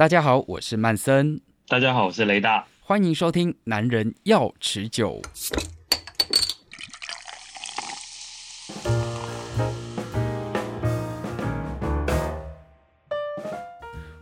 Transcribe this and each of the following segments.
大家好，我是曼森。大家好，我是雷大。欢迎收听《男人要持久》。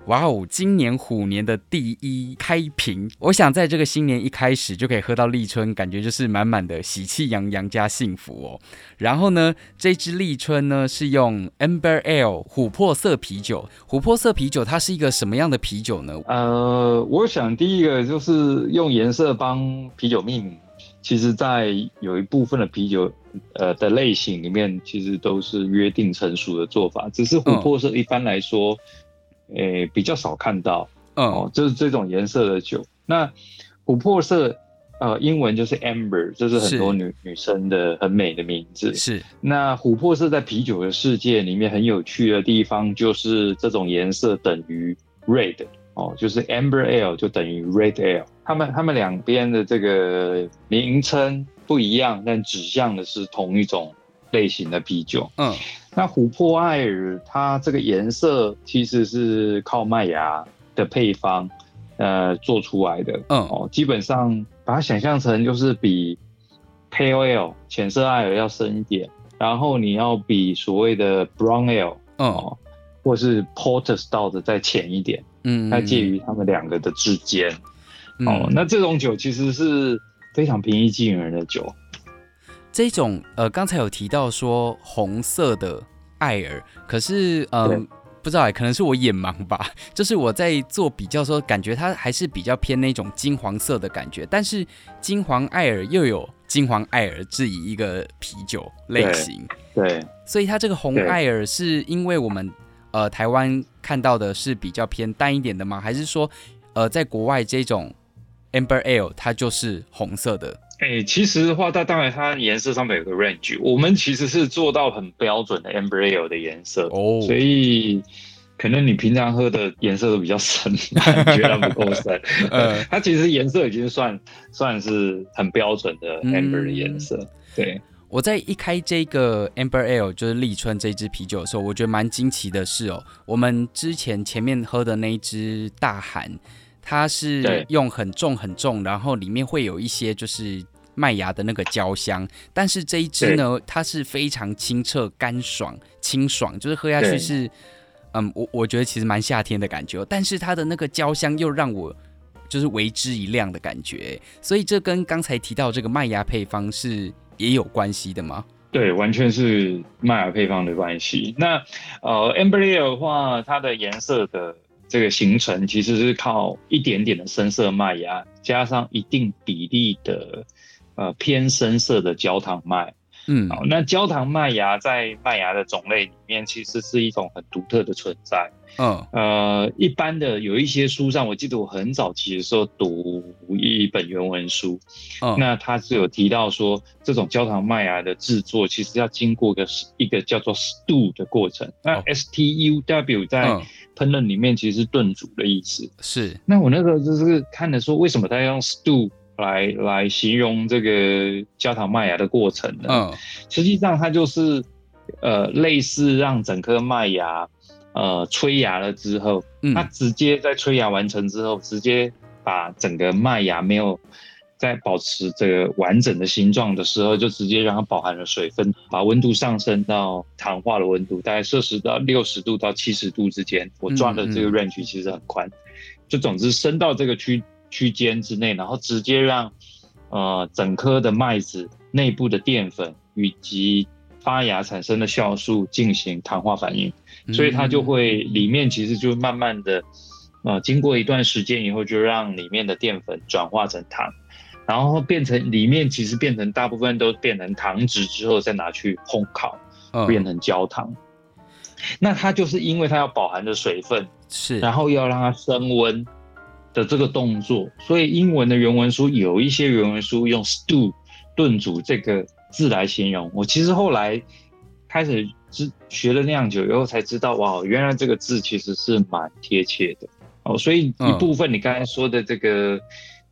哇哦！今年虎年的第一开瓶，我想在这个新年一开始就可以喝到立春，感觉就是满满的喜气洋洋加幸福哦。然后呢，这支立春呢是用 Amber Ale 琥珀色啤酒。琥珀色啤酒它是一个什么样的啤酒呢？呃，我想第一个就是用颜色帮啤酒命名。其实，在有一部分的啤酒呃的类型里面，其实都是约定成熟的做法。只是琥珀色一般来说。嗯诶、欸，比较少看到，嗯、哦，就是这种颜色的酒。那琥珀色，呃，英文就是 amber，这是很多女女生的很美的名字。是。那琥珀色在啤酒的世界里面很有趣的地方，就是这种颜色等于 red，哦，就是 amber ale 就等于 red ale。他们他们两边的这个名称不一样，但指向的是同一种类型的啤酒。嗯。那琥珀艾尔它这个颜色其实是靠麦芽的配方，呃，做出来的。嗯，哦，基本上把它想象成就是比 Pale Ale 浅色艾尔要深一点，然后你要比所谓的 Brown Ale，嗯，哦，或是 Porter Stout 的再浅一点。嗯，它介于它们两个的之间。哦，那这种酒其实是非常平易近人的酒。这种呃，刚才有提到说红色的艾尔，可是嗯、呃，不知道哎，可能是我眼盲吧。就是我在做比较的时候，感觉它还是比较偏那种金黄色的感觉。但是金黄艾尔又有金黄艾尔质疑一个啤酒类型，对，对，所以它这个红艾尔是因为我们呃台湾看到的是比较偏淡一点的吗？还是说呃在国外这种 Amber Ale 它就是红色的？哎、欸，其实的话，它当然它颜色上面有个 range，我们其实是做到很标准的 Amber Ale 的颜色哦，oh. 所以可能你平常喝的颜色都比较深，感觉它不够深。呃，它其实颜色已经算算是很标准的 Amber 的颜色。嗯、对，我在一开这个 Amber Ale 就是立春这支啤酒的时候，我觉得蛮惊奇的是哦，我们之前前面喝的那一支大寒。它是用很重很重，然后里面会有一些就是麦芽的那个焦香，但是这一支呢，它是非常清澈、干爽、清爽，就是喝下去是，嗯，我我觉得其实蛮夏天的感觉，但是它的那个焦香又让我就是为之一亮的感觉，所以这跟刚才提到这个麦芽配方是也有关系的吗？对，完全是麦芽配方的关系。那呃，Amber Ale 的话，它的颜色的。这个形成其实是靠一点点的深色麦芽，加上一定比例的呃偏深色的焦糖麦。嗯，好，那焦糖麦芽在麦芽的种类里面，其实是一种很独特的存在。嗯，呃，一般的有一些书上，我记得我很早期的时候读一本原文书，嗯，那它是有提到说，这种焦糖麦芽的制作其实要经过一个一个叫做 stew 的过程。那 S T U W 在烹饪里面其实是炖煮的意思。是。那我那个就是看的说，为什么他要用 stew？来来形容这个焦糖麦芽的过程呢？嗯，实际上它就是呃类似让整颗麦芽呃催芽了之后，嗯，它直接在催芽完成之后，直接把整个麦芽没有在保持这个完整的形状的时候，就直接让它饱含了水分，把温度上升到糖化的温度，大概摄氏到六十度到七十度之间。我抓的这个 range 其实很宽，嗯嗯，就总之升到这个区。区间之内，然后直接让呃整颗的麦子内部的淀粉以及发芽产生的酵素进行糖化反应，所以它就会里面其实就慢慢的呃经过一段时间以后，就让里面的淀粉转化成糖，然后变成里面其实变成大部分都变成糖质之后，再拿去烘烤，变成焦糖。那它就是因为它要饱含的水分是，然后要让它升温。的这个动作，所以英文的原文书有一些原文书用 stew 炖煮这个字来形容。我其实后来开始知学了酿酒以后才知道，哇，原来这个字其实是蛮贴切的哦。所以一部分你刚才说的这个、嗯、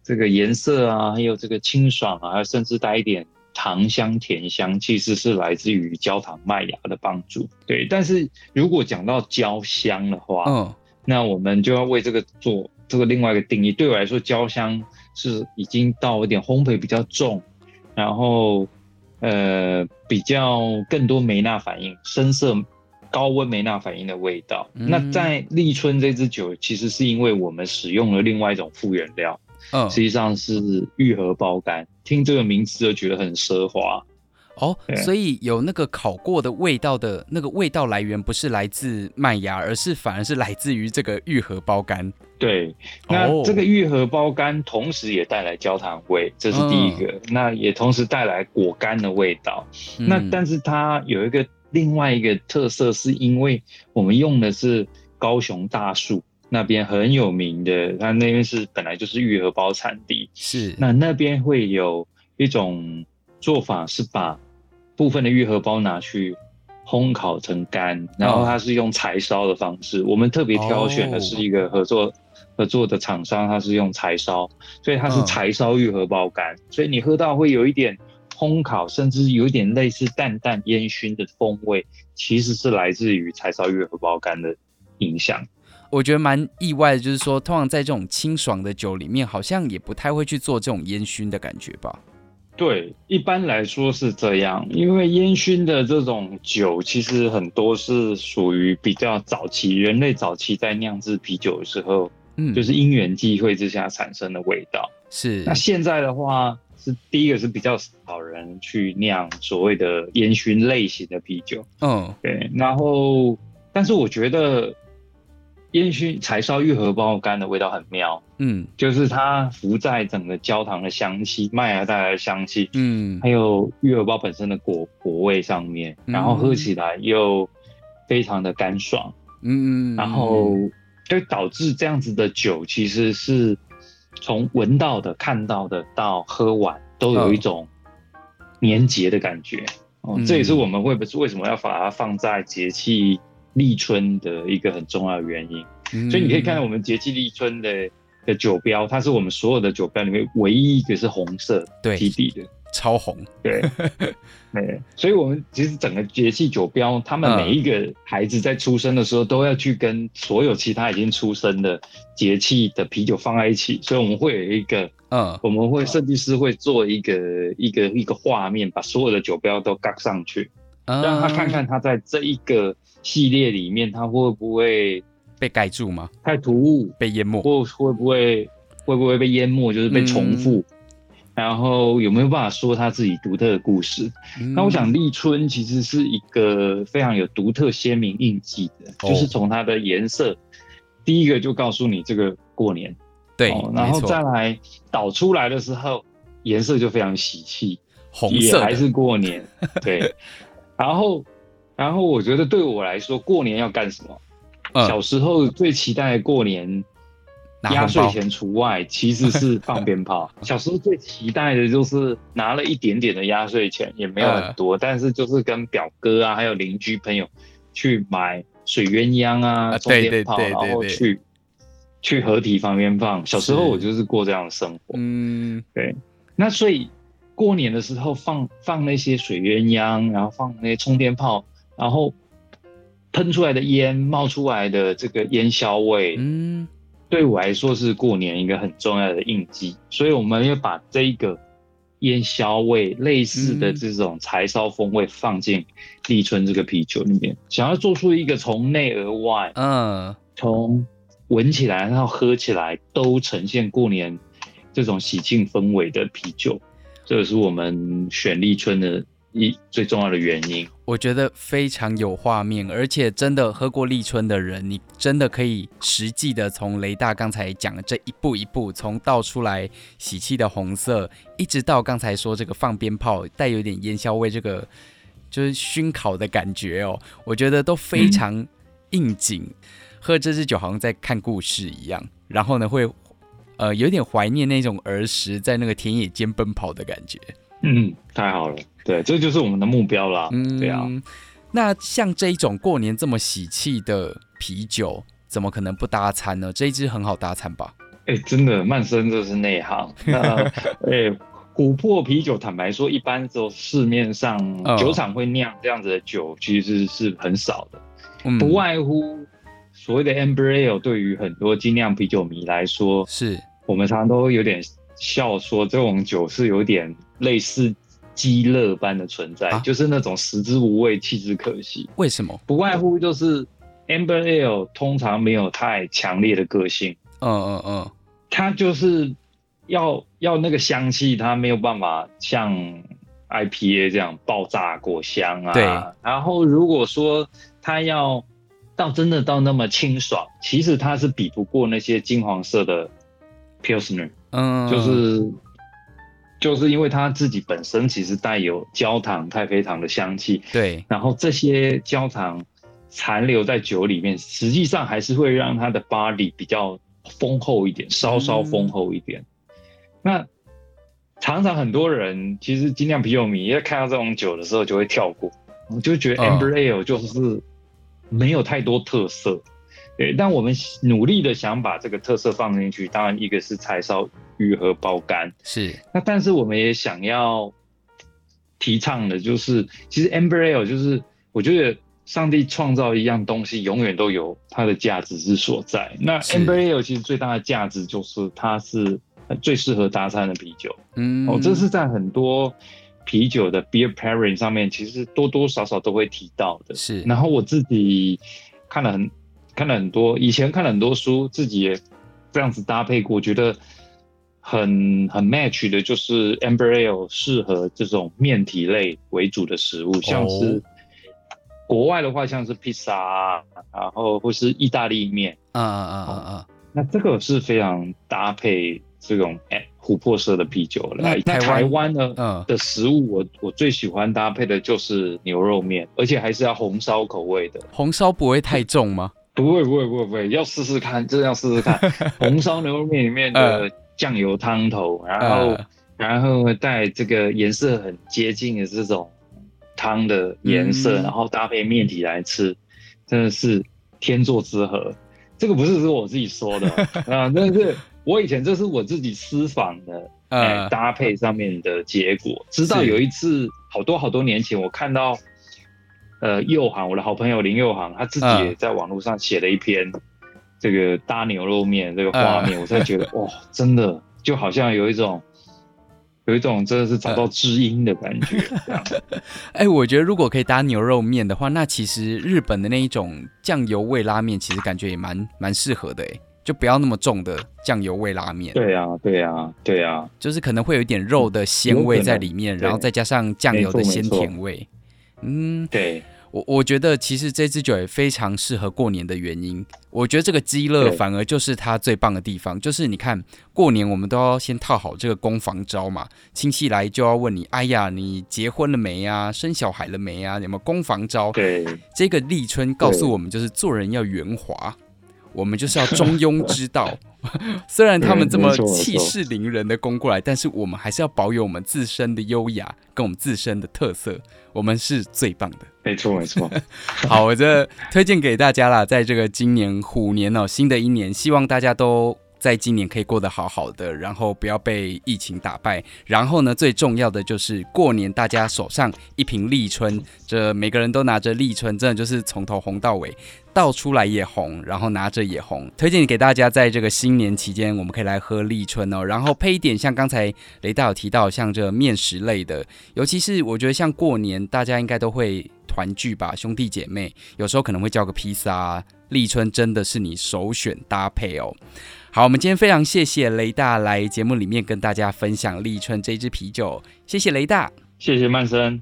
这个颜色啊，还有这个清爽啊，甚至带一点糖香甜香，其实是来自于焦糖麦芽的帮助。对，但是如果讲到焦香的话，嗯那我们就要为这个做这个另外一个定义。对我来说，焦香是已经到一点烘焙比较重，然后呃比较更多梅纳反应、深色高温梅纳反应的味道。嗯、那在立春这支酒，其实是因为我们使用了另外一种副原料，嗯，实际上是愈合包干。听这个名字就觉得很奢华。哦，所以有那个烤过的味道的那个味道来源不是来自麦芽，而是反而是来自于这个愈合包干。对，那这个愈合包干同时也带来焦糖味，这是第一个。嗯、那也同时带来果干的味道。嗯、那但是它有一个另外一个特色，是因为我们用的是高雄大树那边很有名的，它那边是本来就是玉荷包产地。是，那那边会有一种做法是把部分的玉荷包拿去烘烤成干，然后它是用柴烧的方式。我们特别挑选的是一个合作合作的厂商，它是用柴烧，所以它是柴烧玉荷包干。所以你喝到会有一点烘烤，甚至有一点类似淡淡烟熏的风味，其实是来自于柴烧玉荷包干的影响。我觉得蛮意外的，就是说，通常在这种清爽的酒里面，好像也不太会去做这种烟熏的感觉吧。对，一般来说是这样，因为烟熏的这种酒，其实很多是属于比较早期，人类早期在酿制啤酒的时候，嗯，就是因缘际会之下产生的味道。是，那现在的话，是第一个是比较少人去酿所谓的烟熏类型的啤酒。嗯，对，然后，但是我觉得。烟熏柴烧玉荷包干的味道很妙，嗯，就是它浮在整个焦糖的香气、麦芽带来的香气，嗯，还有玉荷包本身的果果味上面，然后喝起来又非常的干爽，嗯，然后就导致这样子的酒其实是从闻到的、看到的到喝完都有一种粘结的感觉，哦，嗯，这也是我们会不是为什么要把它放在节气。立春的一个很重要的原因，嗯、所以你可以看到我们节气立春的的酒标，它是我们所有的酒标里面唯一一个是红色基底的，超红。对，对，所以我们其实整个节气酒标，他们每一个孩子在出生的时候都要去跟所有其他已经出生的节气的啤酒放在一起，所以我们会有一个，嗯，我们会设计师会做一个一个一个画面，把所有的酒标都盖上去，让他看看他在这一个。系列里面，他会不会被盖住吗？太突兀，被淹没，或会不会会不会被淹没？就是被重复，嗯、然后有没有办法说他自己独特的故事？嗯、那我想立春其实是一个非常有独特鲜明印记的，哦、就是从它的颜色，第一个就告诉你这个过年，对，哦、然后再来导出来的时候，颜色就非常喜气，红色还是过年，对，然后。然后我觉得对我来说，过年要干什么？嗯、小时候最期待的过年，压岁钱除外，其实是放鞭炮。小时候最期待的就是拿了一点点的压岁钱，也没有很多，嗯、但是就是跟表哥啊，还有邻居朋友去买水鸳鸯啊，放鞭炮，然后去去合体放鞭炮。小时候我就是过这样的生活。嗯，对。那所以过年的时候放放那些水鸳鸯，然后放那些冲天炮。然后喷出来的烟，冒出来的这个烟硝味，嗯，对我来说是过年一个很重要的印记。所以我们要把这一个烟硝味类似的这种柴烧风味放进立春这个啤酒里面，想要做出一个从内而外，嗯，从闻起来然后喝起来都呈现过年这种喜庆氛围的啤酒，这也是我们选立春的一最重要的原因。我觉得非常有画面，而且真的喝过立春的人，你真的可以实际的从雷大刚才讲的这一步一步，从倒出来喜气的红色，一直到刚才说这个放鞭炮带有点烟硝味，这个就是熏烤的感觉哦，我觉得都非常应景。嗯、喝这支酒好像在看故事一样，然后呢会呃有点怀念那种儿时在那个田野间奔跑的感觉。嗯，太好了。对，这就是我们的目标啦。嗯，对啊。那像这一种过年这么喜气的啤酒，怎么可能不搭餐呢？这一支很好搭餐吧？哎、欸，真的，曼森这是内行。那哎，琥珀啤酒，坦白说，一般就市面上酒厂会酿这样子的酒，其实是很少的。嗯、不外乎所谓的 Emberale，对于很多精酿啤酒迷来说，是我们常常都有点笑说，这种酒是有点类似鸡肋般的存在，啊、就是那种食之无味，弃之可惜。为什么？不外乎就是 Amber Ale 通常没有太强烈的个性。嗯嗯嗯，它就是要要那个香气，它没有办法像。IPA 这样爆炸果香啊，对。然后如果说它要到真的到那么清爽，其实它是比不过那些金黄色的 Pilsner，嗯，就是就是因为它自己本身其实带有焦糖、太妃糖的香气，对。然后这些焦糖残留在酒里面，实际上还是会让它的 body 比较丰厚一点，稍稍丰厚一点。嗯、那常常很多人其实精酿啤酒迷，一看到这种酒的时候就会跳过，我就觉得 Amber Ale 就是没有太多特色。哦、对，但我们努力的想把这个特色放进去，当然一个是柴烧鱼和包干，是。那但是我们也想要提倡的就是，其实 Emberale 就是我觉得上帝创造一样东西，永远都有它的价值之所在。那 Emberale 其实最大的价值就是它是。最适合搭餐的啤酒，嗯，哦，这是在很多啤酒的 beer pairing 上面，其实多多少少都会提到的。是，然后我自己看了很看了很多，以前看了很多书，自己也这样子搭配过，觉得很很 match 的，就是 Amber Ale 适合这种面体类为主的食物，像是国外的话，像是披萨，然后或是意大利面，啊啊啊啊啊，那这个是非常搭配。这种哎，琥珀色的啤酒来，台台湾呢，嗯，的食物我我最喜欢搭配的就是牛肉面，而且还是要红烧口味的。红烧不会太重吗？不会不会不会不会，要试试看，真的要试试看。红烧牛肉面里面的酱油汤头，然后然后带这个颜色很接近的这种汤的颜色，然后搭配面体来吃，真的是天作之合。这个不是是我自己说的 啊，真的是。我以前这是我自己私房的，呃，搭配上面的结果。直到有一次，好多好多年前，我看到，呃，右航，我的好朋友林右航，他自己也在网络上写了一篇这个搭牛肉面这个画面，我才觉得，哇，真的就好像有一种，有一种真的是找到知音的感觉。哎、欸，我觉得如果可以搭牛肉面的话，那其实日本的那一种酱油味拉面，其实感觉也蛮蛮适合的，哎。就不要那么重的酱油味拉面。对啊，对啊，对啊，就是可能会有一点肉的鲜味在里面，然后再加上酱油的鲜甜味。嗯，对，我我觉得其实这支酒也非常适合过年的原因，我觉得这个鸡肋反而就是它最棒的地方，就是你看过年我们都要先套好这个攻防招嘛，亲戚来就要问你，哎呀，你结婚了没呀？生小孩了没呀？有没有攻防招？对，这个立春告诉我们，就是做人要圆滑。我们就是要中庸之道，虽然他们这么气势凌人的攻过来，但是我们还是要保有我们自身的优雅跟我们自身的特色，我们是最棒的。没错，没错。好，我这推荐给大家啦，在这个今年虎年哦，新的一年，希望大家都。在今年可以过得好好的，然后不要被疫情打败。然后呢，最重要的就是过年大家手上一瓶立春，这每个人都拿着立春，真的就是从头红到尾，倒出来也红，然后拿着也红。推荐给大家，在这个新年期间，我们可以来喝立春哦。然后配一点像刚才雷大有提到，像这面食类的，尤其是我觉得像过年大家应该都会团聚吧，兄弟姐妹，有时候可能会叫个披萨，立春真的是你首选搭配哦。好，我们今天非常谢谢雷大来节目里面跟大家分享立春这支啤酒，谢谢雷大，谢谢曼森。